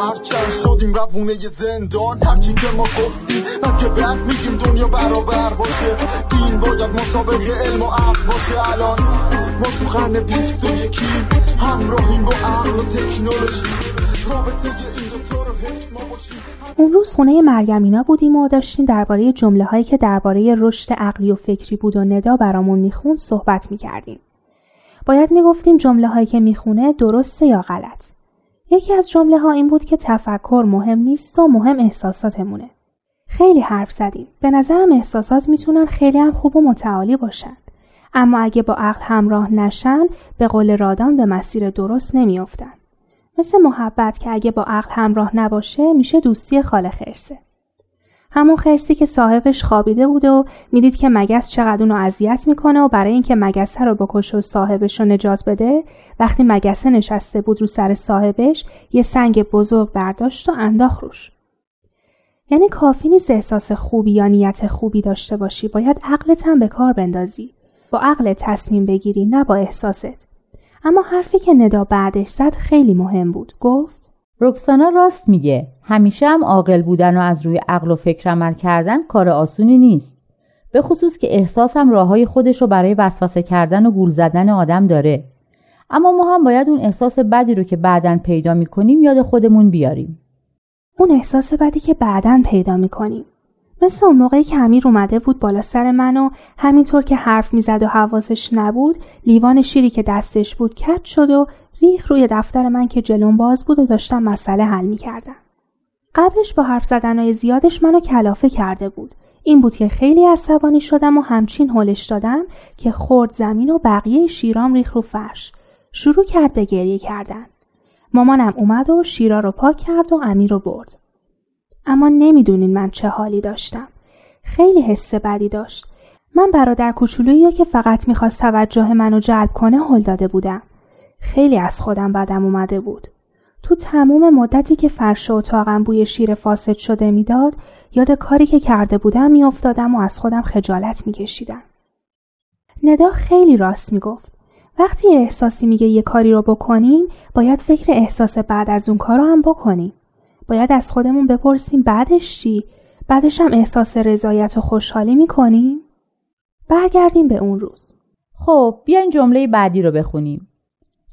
هرچند شدیم روونه زندان. هرچی که ما گفتیم من که بعد میگیم دنیا برابر باشه. دین باید مسابق علم و عقل باشه. الان ما تو قرن بیست و یکیم. همراهیم با عقل و تکنولوژی. رابطه این ما باشیم. اون روز خونه مریم بودیم و داشتیم درباره جمله هایی که درباره رشد عقلی و فکری بود و ندا برامون می‌خوند صحبت می‌کردیم. باید می‌گفتیم جمله هایی که می‌خونه درسته یا غلط. یکی از جمله ها این بود که تفکر مهم نیست و مهم احساساتمونه. خیلی حرف زدیم. به نظرم احساسات می‌تونن خیلی هم خوب و متعالی باشن. اما اگه با عقل همراه نشن به قول رادان به مسیر درست نمیافتن. مثل محبت که اگه با عقل همراه نباشه میشه دوستی خاله خرسه. همون خرسی که صاحبش خوابیده بود و می‌دید که مگس چقدر اونو اذیت می‌کنه و برای اینکه مگسه رو بکشه و صاحبش رو نجات بده وقتی مگسه نشسته بود رو سر صاحبش یه سنگ بزرگ برداشت و انداخت روش. یعنی کافی نیست احساس خوبی یا نیت خوبی داشته باشی باید عقلت هم به کار بندازی. با عقل تصمیم بگیری نه با احساست. اما حرفی که ندا بعدش زد خیلی مهم بود. گفت رکسانا راست میگه. همیشه هم عاقل بودن و از روی عقل و فکر عمل کردن کار آسونی نیست. به خصوص که احساسم راههای خودش رو برای وسوسه کردن و گول زدن آدم داره. اما ما هم باید اون احساس بدی رو که بعدا پیدا می‌کنیم یاد خودمون بیاریم. اون احساس بدی که بعدا پیدا می‌کنیم. مثل اون موقعی که امیر اومده بود بالا سر من و همینطور که حرف می‌زد و حواسش نبود لیوان شیری که دستش بود کت شد و ریخ روی دفتر من که جلون باز بود و داشتم مسئله حل می‌کردم. قبلش با حرف زدنهای زیادش منو کلافه کرده بود. این بود که خیلی عصبانی شدم و همچین هلش دادم که خورد زمین و بقیه شیرام ریخ رو فرش. شروع کرد به گریه کردن. مامانم اومد و شیرا رو پاک کرد و امیر رو برد. اما نمی‌دونین من چه حالی داشتم. خیلی حس بدی داشت. من برادر کوچولویی که فقط می‌خواست توجه منو جلب کنه هل داده بودم. خیلی از خودم بدم اومده بود. تو تموم مدتی که فرش اتاقم بوی شیر فاسد شده می‌داد یاد کاری که کرده بودم میافتادم و از خودم خجالت میکشیدم. ندا خیلی راست می‌گفت. وقتی احساسی میگه یه کاری رو بکنیم باید فکر احساس بعد از اون کار رو هم بکنیم. باید از خودمون بپرسیم بعدش چی؟ بعدش هم احساس رضایت و خوشحالی می‌کنیم؟ برگردیم به اون روز. خب بیاین جمله بعدی رو بخونیم.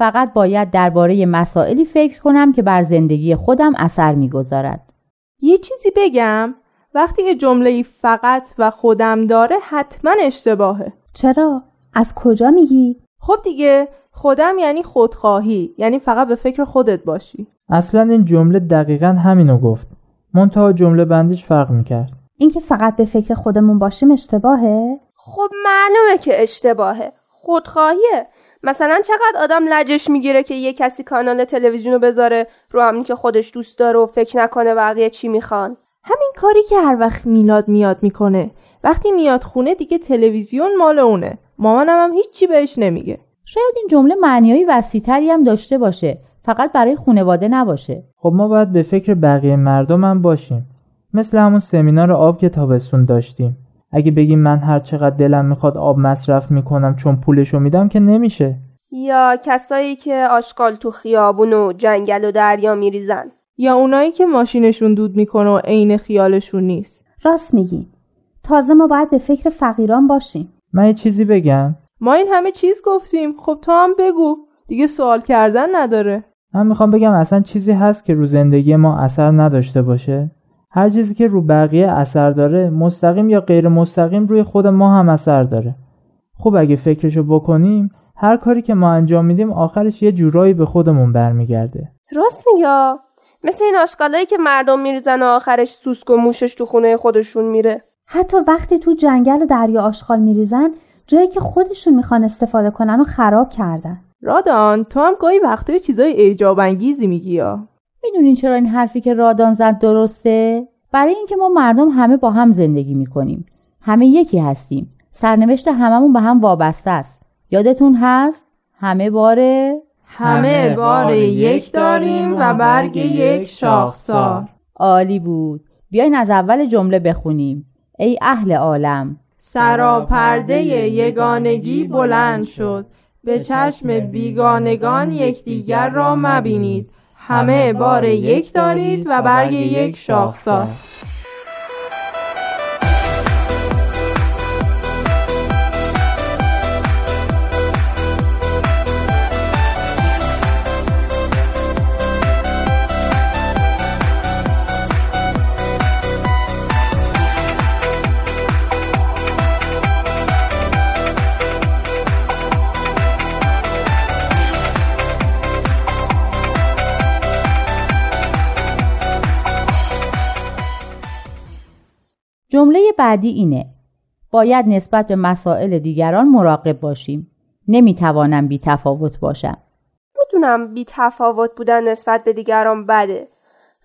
فقط باید درباره مسائلی فکر کنم که بر زندگی خودم اثر می‌گذارد. یه چیزی بگم وقتی یه جمله فقط و خودم داره حتما اشتباهه. چرا؟ از کجا میگی؟ خب دیگه خودم یعنی خودخواهی یعنی فقط به فکر خودت باشی. اصلا این جمله دقیقا همینو گفت. منتها جمله بندیش فرق می‌کرد. اینکه فقط به فکر خودمون باشیم اشتباهه؟ خب معلومه که اشتباهه. خودخواهیه. مثلا چقدر آدم لجش می‌گیره که یه کسی کانال تلویزیون رو بذاره رو همین که خودش دوست داره و فکر نکنه بقیه چی می‌خوان. همین کاری که هر وقت میلاد میاد می‌کنه. وقتی میاد خونه دیگه تلویزیون مال اونه. مامانم هم هیچی بهش نمیگه. شاید این جمله معنیایی وسیعتری هم داشته باشه. فقط برای خونواده نباشه. خب ما باید به فکر بقیه مردم هم باشیم. مثل همون سمینار آب که تابستون داشتیم. اگه بگیم من هر چقدر دلم می‌خواد آب مصرف می‌کنم چون پولشو میدم که نمیشه. یا کسایی که آشغال تو خیابون و جنگل و دریا میریزن. یا اونایی که ماشینشون دود می‌کنه و عین خیالشون نیست. راست میگی. تازه ما باید به فکر فقیران باشیم. من یه چیزی بگم. ما این همه چیز گفتیم. خب تو هم بگو. دیگه سوال کردن نداره. من می‌خوام بگم اصلا چیزی هست که رو زندگی ما اثر نداشته باشه. هر چیزی که رو بقیه اثر داره مستقیم یا غیر مستقیم روی خود ما هم اثر داره. خب اگه فکرشو بکنیم هر کاری که ما انجام میدیم آخرش یه جورایی به خودمون برمیگرده. راست میگه؟ مثل این آشغالایی که مردم میریزن و آخرش سوسک و موشش تو خونه خودشون میره. حتی وقتی تو جنگل و دریا آشغال میریزن جایی که خودشون می‌خوان استفاده کنن و خراب کردن. رادان تو هم گاهی وقتای چیزای ایجاب انگیزی میگی یا؟ می‌دونین چرا این حرفی که رادان زد درسته؟ برای اینکه ما مردم همه با هم زندگی می‌کنیم. همه یکی هستیم. سرنوشت هممون به هم وابسته است. یادتون هست؟ همه باره همه بار یک داریم و برگ یک شاخسار. عالی بود. بیاین از اول جمله بخونیم. ای اهل عالم. سراپرده یگانگی بلند شد. به چشم بیگانگان یکدیگر را مبینید. همه بار یک دارید و برگ یک شاخسار بعدی اینه. باید نسبت به مسائل دیگران مراقب باشیم. نمی‌توانم بی تفاوت باشم. می‌دونم بی تفاوت بودن نسبت به دیگران بده.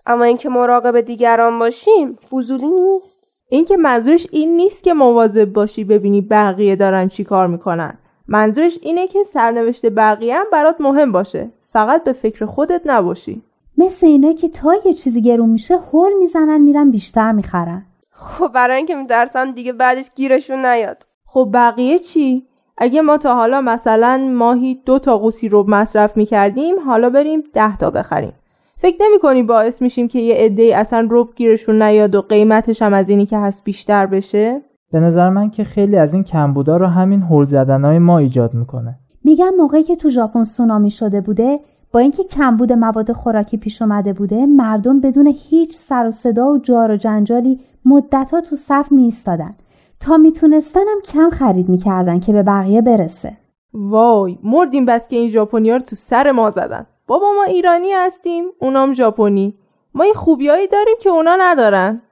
اما اینکه مراقب دیگران باشیم فضولی نیست. اینکه منظورش این نیست که مواظب باشی ببینی بقیه دارن چی کار می‌کنن. منظورش اینه که سرنوشت بقیه هم برات مهم باشه. فقط به فکر خودت نباشی. مثل اینایی که تا یه چیزی گرون میشه هول می‌زنن میرن بیشتر می‌خرن. خب برای اینکه میترسم دیگه بعدش گیرشون نیاد. خب بقیه چی؟ اگه ما تا حالا مثلا ماهی دو تا قوسی رو مصرف می‌کردیم حالا بریم ده تا بخریم. فکر نمی کنی باعث میشیم که یه عده اصلا رب گیرشون نیاد و قیمتش هم از اینی که هست بیشتر بشه؟ به نظر من که خیلی از این کمبودا رو همین هول زدنهای ما ایجاد می‌کنه. میگم موقعی که تو ژاپن سونامی شده بوده با اینکه کمبود مواد خوراکی پیش اومده بوده مردم بدون هیچ سر و صدا و جار و جنجالی مدتها تو صف می ایستادن تا میتونستنم کم خرید می‌کردن که به بقیه برسه. وای مردیم بس که این ژاپنیا رو تو سر ما زدن. بابا ما ایرانی هستیم اونام ژاپنی. ما این خوبیایی داریم که اونا ندارن.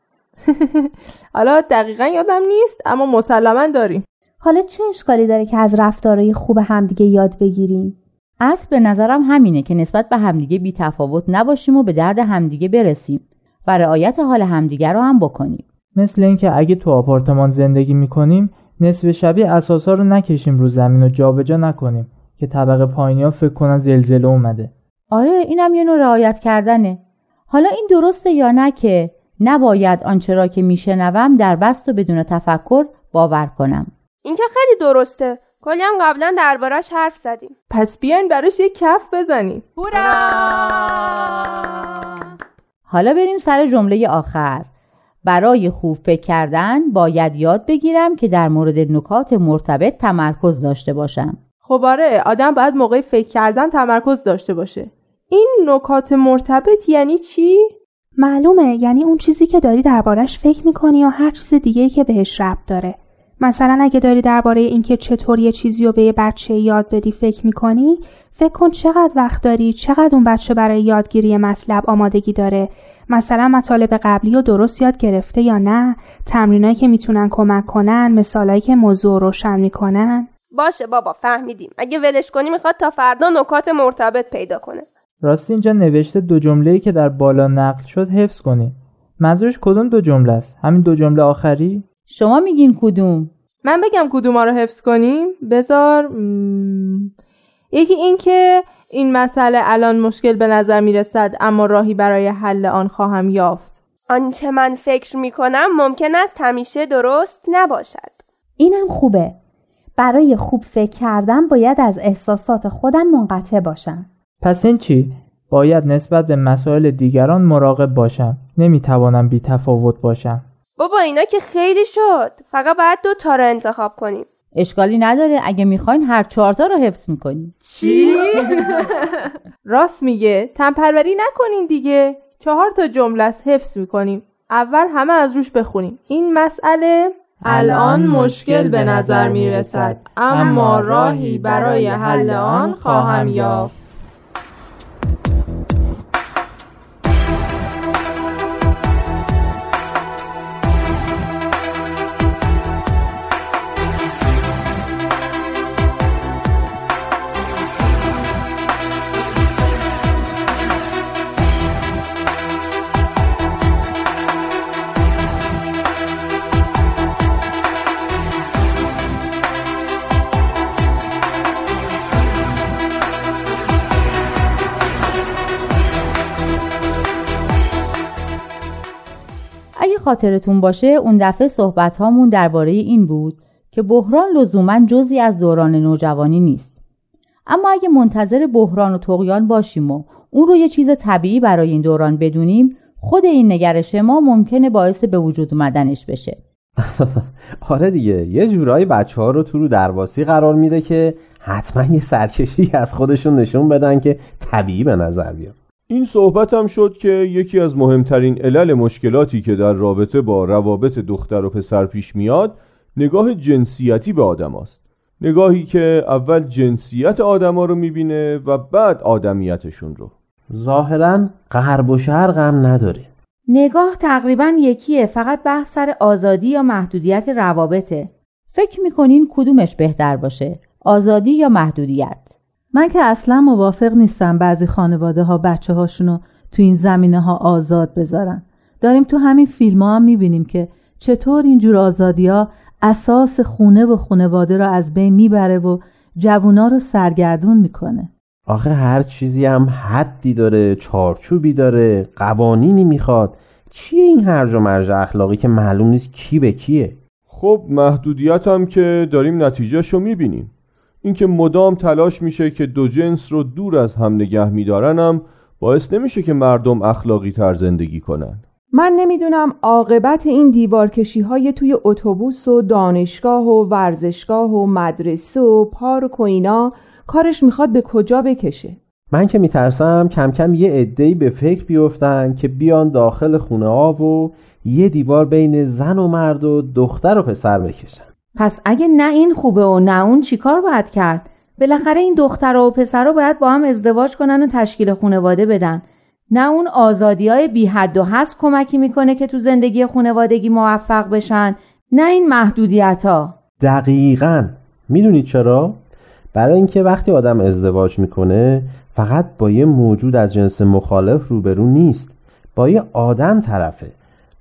حالا دقیقا یادم نیست اما مسلما داریم. حالا چه اشکالی داره که از رفتارهای خوب همدیگه یاد بگیریم؟ اصل به نظرم همینه که نسبت به همدیگه بی تفاوت نباشیم و به درد همدیگه برسیم و رعایت حال همدیگه رو هم بکنیم. مثل اینکه اگه تو آپارتمان زندگی می‌کنیم نصف شبی اساسا رو نکشیم رو زمین و جابجا نکنیم که طبقه پایینی ها فکر کنن زلزله اومده. آره اینم یه نوع رعایت کردنه. حالا این درسته یا نه که نباید آنچه را که میشنوم در بست و بدون تفکر باور کنم؟ این که خیلی درسته. کلی هم قبلا دربارش حرف زدیم. پس بیاین براش یه کف بزنیم. حالا بریم سر جمله آخر. برای خوب فکر کردن باید یاد بگیرم که در مورد نکات مرتبط تمرکز داشته باشم. خب آره آدم باید موقع فکر کردن تمرکز داشته باشه. این نکات مرتبط یعنی چی؟ معلومه یعنی اون چیزی که داری دربارش فکر می‌کنی یا هر چیز دیگه که بهش ربط داره. مثلا اگه داری درباره اینکه چطور یه چیزی رو به یه بچه یاد بدی فکر می‌کنی فکر کن چقدر وقت داری چقدر اون بچه برای یادگیری مطلب آمادگی داره. مثلا مطالب قبلی رو درست یاد گرفته یا نه تمرینایی که می‌تونن کمک کنن مثالایی که موضوع روشن می‌کنن. باشه بابا فهمیدیم. اگه ولش کنی می‌خواد تا فردا نکات مرتبط پیدا کنه. راستی اینجا نوشته دو جمله که در بالا نقل شد حفظ کنی منظورش کدوم دو جمله است؟ همین دو جمله آخری؟ شما میگین کدوم؟ من بگم کدوم رو حفظ کنیم؟ بذار یکی این که این مسئله الان مشکل به نظر می رسد اما راهی برای حل آن خواهم یافت. آنچه من فکر می کنم ممکن است همیشه درست نباشد. اینم خوبه. برای خوب فکر کردن باید از احساسات خودم منقطع باشم. پس این چی؟ باید نسبت به مسائل دیگران مراقب باشم. نمی‌توانم بی تفاوت باشم. بابا اینا که خیلی شد. فقط باید دو تا رو انتخاب کنیم. اشکالی نداره. اگه می‌خواین هر چهارتا رو حفظ می‌کنیم. چی؟ راست میگه. تنپروری نکنین دیگه. چهار تا جمله حفظ می‌کنیم. اول همه از روش بخونیم. این مسئله الان مشکل به نظر می‌رسد. اما راهی برای حل آن خواهم یافت. خاطرتون باشه اون دفعه صحبت هامون درباره این بود که بحران لزوما جزی از دوران نوجوانی نیست. اما اگه منتظر بحران و تقیان باشیم و اون رو یه چیز طبیعی برای این دوران بدونیم خود این نگرش ما ممکنه باعث به وجود اومدنش بشه. آره دیگه یه جورایی بچه ها رو تو رو درواسی قرار میده که حتما یه سرکشی از خودشون نشون بدن که طبیعی به نظر بیاد این صحبت هم شد که یکی از مهمترین علل مشکلاتی که در رابطه با روابط دختر و پسر پیش میاد نگاه جنسیتی به آدم است. نگاهی که اول جنسیت آدما رو می‌بینه و بعد آدمیتشون رو. ظاهرا غرب و شرق هم نداره. نگاه تقریبا یکیه فقط بحث سر آزادی یا محدودیت روابطه. فکر می‌کنین کدومش بهتر باشه آزادی یا محدودیت؟ من که اصلا موافق نیستم بعضی خانواده ها بچه هاشونو تو این زمینه ها آزاد بذارن. داریم تو همین فیلم ها هم می‌بینیم که چطور اینجور آزادی ها اساس خونه و خانواده رو از بین می‌بره و جوونا رو سرگردون می‌کنه. آخه هر چیزی هم حدی داره چارچوبی داره قوانینی می‌خواد. چیه این هرج و مرج اخلاقی که معلوم نیست کی به کیه؟ خب محدودیت هم که داریم نتیجهش رو می‌بینیم. اینکه مدام تلاش میشه که دو جنس رو دور از هم نگه میدارنم باعث نمیشه که مردم اخلاقی تر زندگی کنن. من نمی‌دونم عاقبت این دیوارکشی های توی اتوبوس و دانشگاه و ورزشگاه و مدرسه و پارک و اینا کارش می‌خواد به کجا بکشه؟ من که میترسم کم کم یه عده‌ای به فکر بیفتن که بیان داخل خونه ها و یه دیوار بین زن و مرد و دختر و پسر بکشن. پس اگه نه این خوبه و نه اون چیکار باید کرد؟ بالاخره این دختر و پسر باید با هم ازدواج کنن و تشکیل خانواده بدن. نه اون آزادی های بی حد و هست کمکی می‌کنه که تو زندگی خانوادگی موفق بشن. نه این محدودیت ها دقیقا. می‌دونید چرا؟ برای اینکه وقتی آدم ازدواج می‌کنه فقط با یه موجود از جنس مخالف روبرو نیست. با یه آدم طرفه.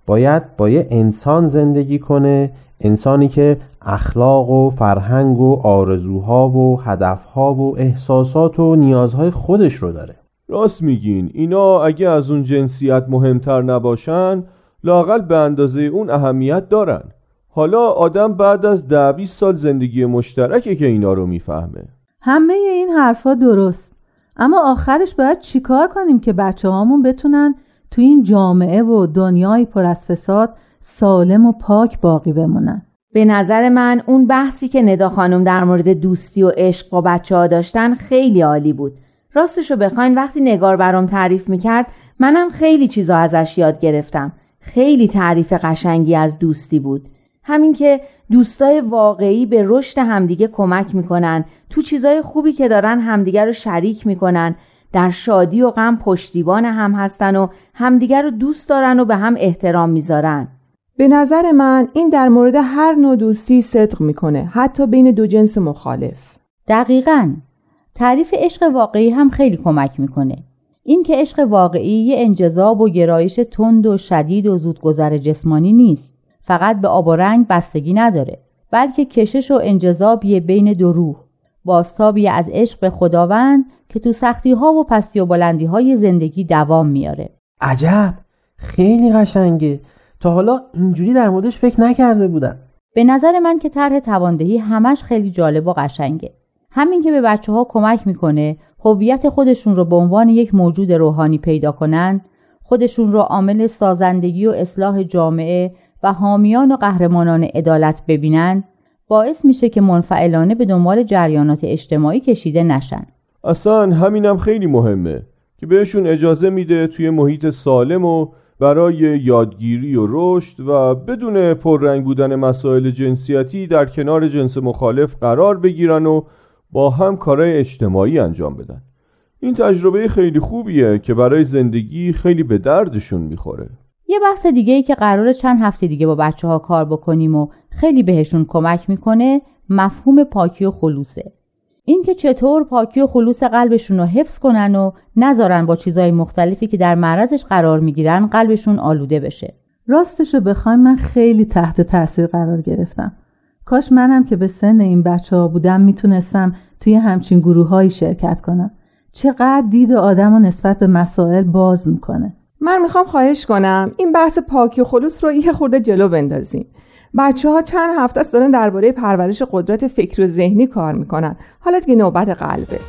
باید با یه انسان زندگی کنه. انسانی که اخلاق و فرهنگ و آرزوها و هدفها و احساسات و نیازهای خودش رو داره. راست میگین. اینا اگه از اون جنسیت مهمتر نباشن لاقل به اندازه اون اهمیت دارن. حالا آدم بعد از ده 20 سال زندگی مشترکه که اینا رو می‌فهمه. همه این حرفا درست. اما آخرش باید چیکار کنیم که بچه هامون بتونن تو این جامعه و دنیای پر از فساد سالم و پاک باقی بمونن؟ به نظر من اون بحثی که ندا خانم در مورد دوستی و عشق با بچه ها داشتن خیلی عالی بود. راستشو بخواین وقتی نگار برام تعریف می‌کرد منم خیلی چیزا ازش یاد گرفتم. خیلی تعریف قشنگی از دوستی بود. همین که دوستای واقعی به رشد همدیگه کمک می‌کنن تو چیزای خوبی که دارن همدیگه رو شریک می‌کنن. در شادی و غم پشتیبان هم هستن و همدیگه رو دوست دارن و به هم احترام می‌ذارن. به نظر من این در مورد هر نوع دوستی صدق می‌کنه حتی بین دو جنس مخالف. دقیقا. تعریف عشق واقعی هم خیلی کمک می‌کنه. این که عشق واقعی یه انجذاب و گرایش تند و شدید و زودگذر جسمانی نیست. فقط به آب و رنگ بستگی نداره بلکه کشش و انجذابیه بین دو روح. باستابی از عشق به خداوند که تو سختی ها و پستی و بلندی های زندگی دوام میاره عجب! خیلی قشنگه. تا حالا اینجوری در موردش فکر نکرده بودم به نظر من که طرح تواندهی همش خیلی جالب و قشنگه. همین که به بچه ها کمک می‌کنه هویت خودشون رو به عنوان یک موجود روحانی پیدا کنن خودشون رو عامل سازندگی و اصلاح جامعه و حامیان و قهرمانان عدالت ببینن باعث میشه که منفعلانه به دنبال جریانات اجتماعی کشیده نشن. اصلا همینم خیلی مهمه که بهشون اجازه میده توی محیط سالم و برای یادگیری و رشد و بدون پررنگ بودن مسائل جنسیتی در کنار جنس مخالف قرار بگیرن و با هم کارهای اجتماعی انجام بدن. این تجربه خیلی خوبیه که برای زندگی خیلی به دردشون می‌خوره. یه بحث دیگه ای که قرار چند هفته دیگه با بچه ها کار بکنیم و خیلی بهشون کمک می‌کنه مفهوم پاکی و خلوصه. اینکه چطور پاکی و خلوص قلبشون رو حفظ کنن و نذارن با چیزهای مختلفی که در معرضش قرار می‌گیرن قلبشون آلوده بشه. راستشو بخوایم من خیلی تحت تاثیر قرار گرفتم. کاش منم که به سن این بچه ها بودم می‌تونستم توی همچین گروه شرکت کنم. چقدر دید آدم و نسبت به مسائل باز می‌کنه. من می‌خوام خواهش کنم این بحث پاکی و خلوص رو یه خورده جلو بندازیم. بچه ها چند هفته است دارن درباره پرورش قدرت فکر و ذهنی کار می‌کنن. حالا دیگه نوبت قلبه.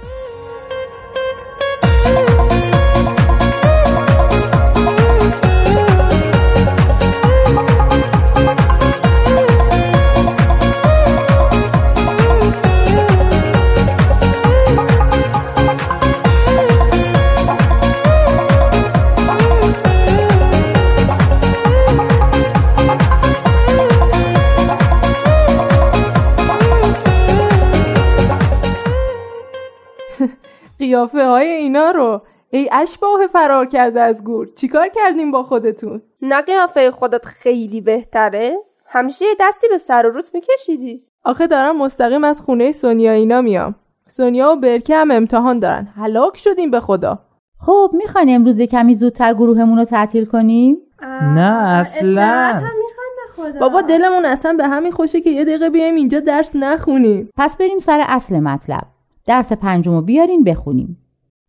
قیافه های اینا رو. ای اشباه فرار کرده از گور چیکار کردیم با خودتون؟ نه قیافه خودت خیلی بهتره. همیشه یه دستی به سر و روت میکشیدی. آخه دارم مستقیم از خونه سونیا اینا میام. سونیا و برکه هم امتحان دارن. هلاک شدیم به خدا. خب می‌خواین امروز کمی زودتر گروهمون رو تعطیل کنیم؟ نه اصلا. بابا دلمون اصلا به همین خوشه که یه دقیقه بیایم اینجا درس نخونیم. پس بریم سر اصل مطلب. درس پنجم رو بیارین بخونیم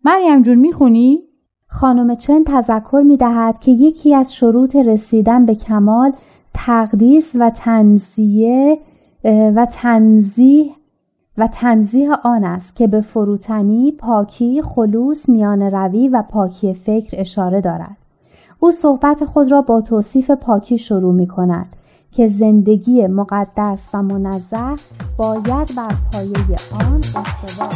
مریم جون می‌خونی؟ خانم چن تذکر می دهد که یکی از شروط رسیدن به کمال تقدیس و تنزیه و تنزیه و تنزیه آن است که به فروتنی، پاکی، خلوص، میان روی و پاکی فکر اشاره دارد. او صحبت خود را با توصیف پاکی شروع می کند که زندگی مقدس و منزه باید بر پایه آن استوار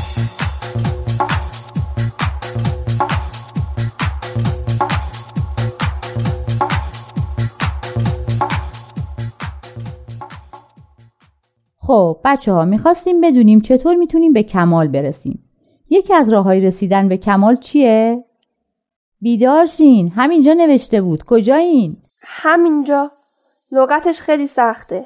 خب بچه ها می‌خواستیم بدونیم چطور می‌تونیم به کمال برسیم یکی از راه های رسیدن به کمال چیه؟ بیدارشین همینجا نوشته بود کجایین؟ همینجا لغتش خیلی سخته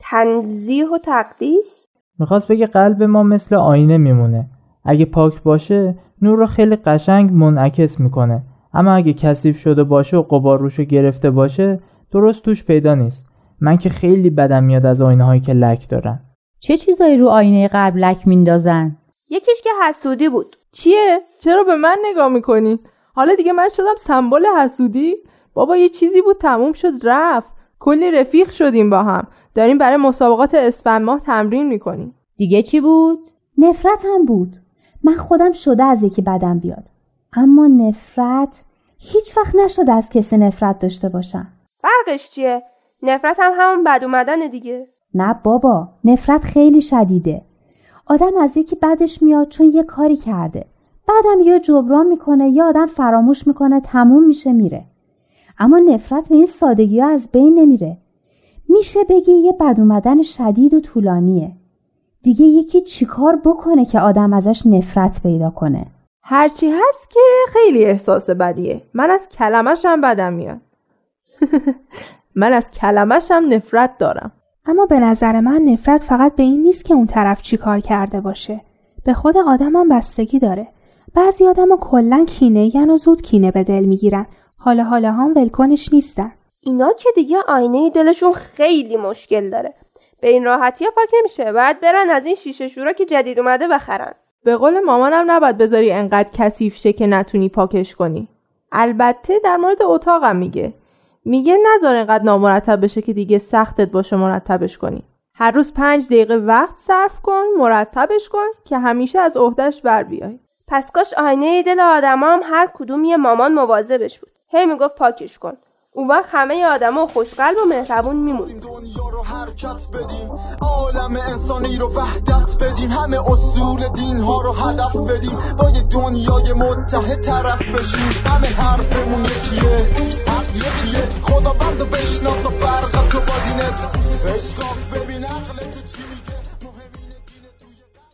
تنزیه و تقدیس می‌خواست بگه قلب ما مثل آینه میمونه اگه پاک باشه نور رو خیلی قشنگ منعکس می‌کنه اما اگه کثیف شده باشه و قبار روشو گرفته باشه درست توش پیدا نیست من که خیلی بدم میاد از آینه هایی که لک دارن چه چیزایی رو آینه قلب لک میندازن؟ یکیش که حسودی بود چیه؟ چرا به من نگاه می‌کنی؟ حالا دیگه من شدم سمبل حسودی؟ بابا یه چیزی بود تموم شد رفت کلی رفیق شدیم با هم. داریم برای مسابقات اسفند ماه تمرین می‌کنیم. دیگه چی بود؟ نفرت هم بود. من خودم شده از یکی بدم بیاد. اما نفرت هیچ وقت نشده از کسی نفرت داشته باشم. فرقش چیه؟ نفرت هم همون بد اومدن دیگه. نه بابا نفرت خیلی شدیده. آدم از یکی بدش میاد چون یه کاری کرده. بعدم یا جبران می‌کنه یا آدم فراموش می‌کنه تموم میشه میره. اما نفرت به این سادگی ها از بین نمیره. میشه بگی یه بد اومدن شدید و طولانیه. دیگه یکی چیکار بکنه که آدم ازش نفرت پیدا کنه؟ هرچی هست که خیلی احساس بدیه. من از کلمش هم بدم میاد. من از کلمش هم نفرت دارم. اما به نظر من نفرت فقط به این نیست که اون طرف چی کار کرده باشه. به خود آدم هم بستگی داره. بعضی آدم ها کلا کینه و زود کینه به دل می‌گیرن. حالا حالا هم ولکنش نیستن. اینا که دیگه آینه دلشون خیلی مشکل داره. به این راحتی ها پاک نمیشه. بعد برن از این شیشه شورا که جدید اومده بخرن. به قول مامانم نباید بذاری انقدر کثیف شه که نتونی پاکش کنی. البته در مورد اتاقم میگه. میگه نذار انقدر نامرتب بشه که دیگه سختت باشه مرتبش کنی. هر روز پنج دقیقه وقت صرف کن مرتبش کن که همیشه از عهدهش بر بیای. پس کاش آینه دل آدم هم هر کدوم یه مامان مواظبش بود. هی می‌گفت پاکش کن. اون وقت همه آدما خوشقلب و مهربون میمون. دنیا رو حرکت بدیم. عالم انسانی رو وحدت بدیم. همه اصول دین ها رو هدف بدیم. با یه دنیای متحد طرف بشیم. همه حرفمون یکیه. حق یکیه. خدا بند بشناس و فرق تو با دینت. اشکاف ببین عقل تو چی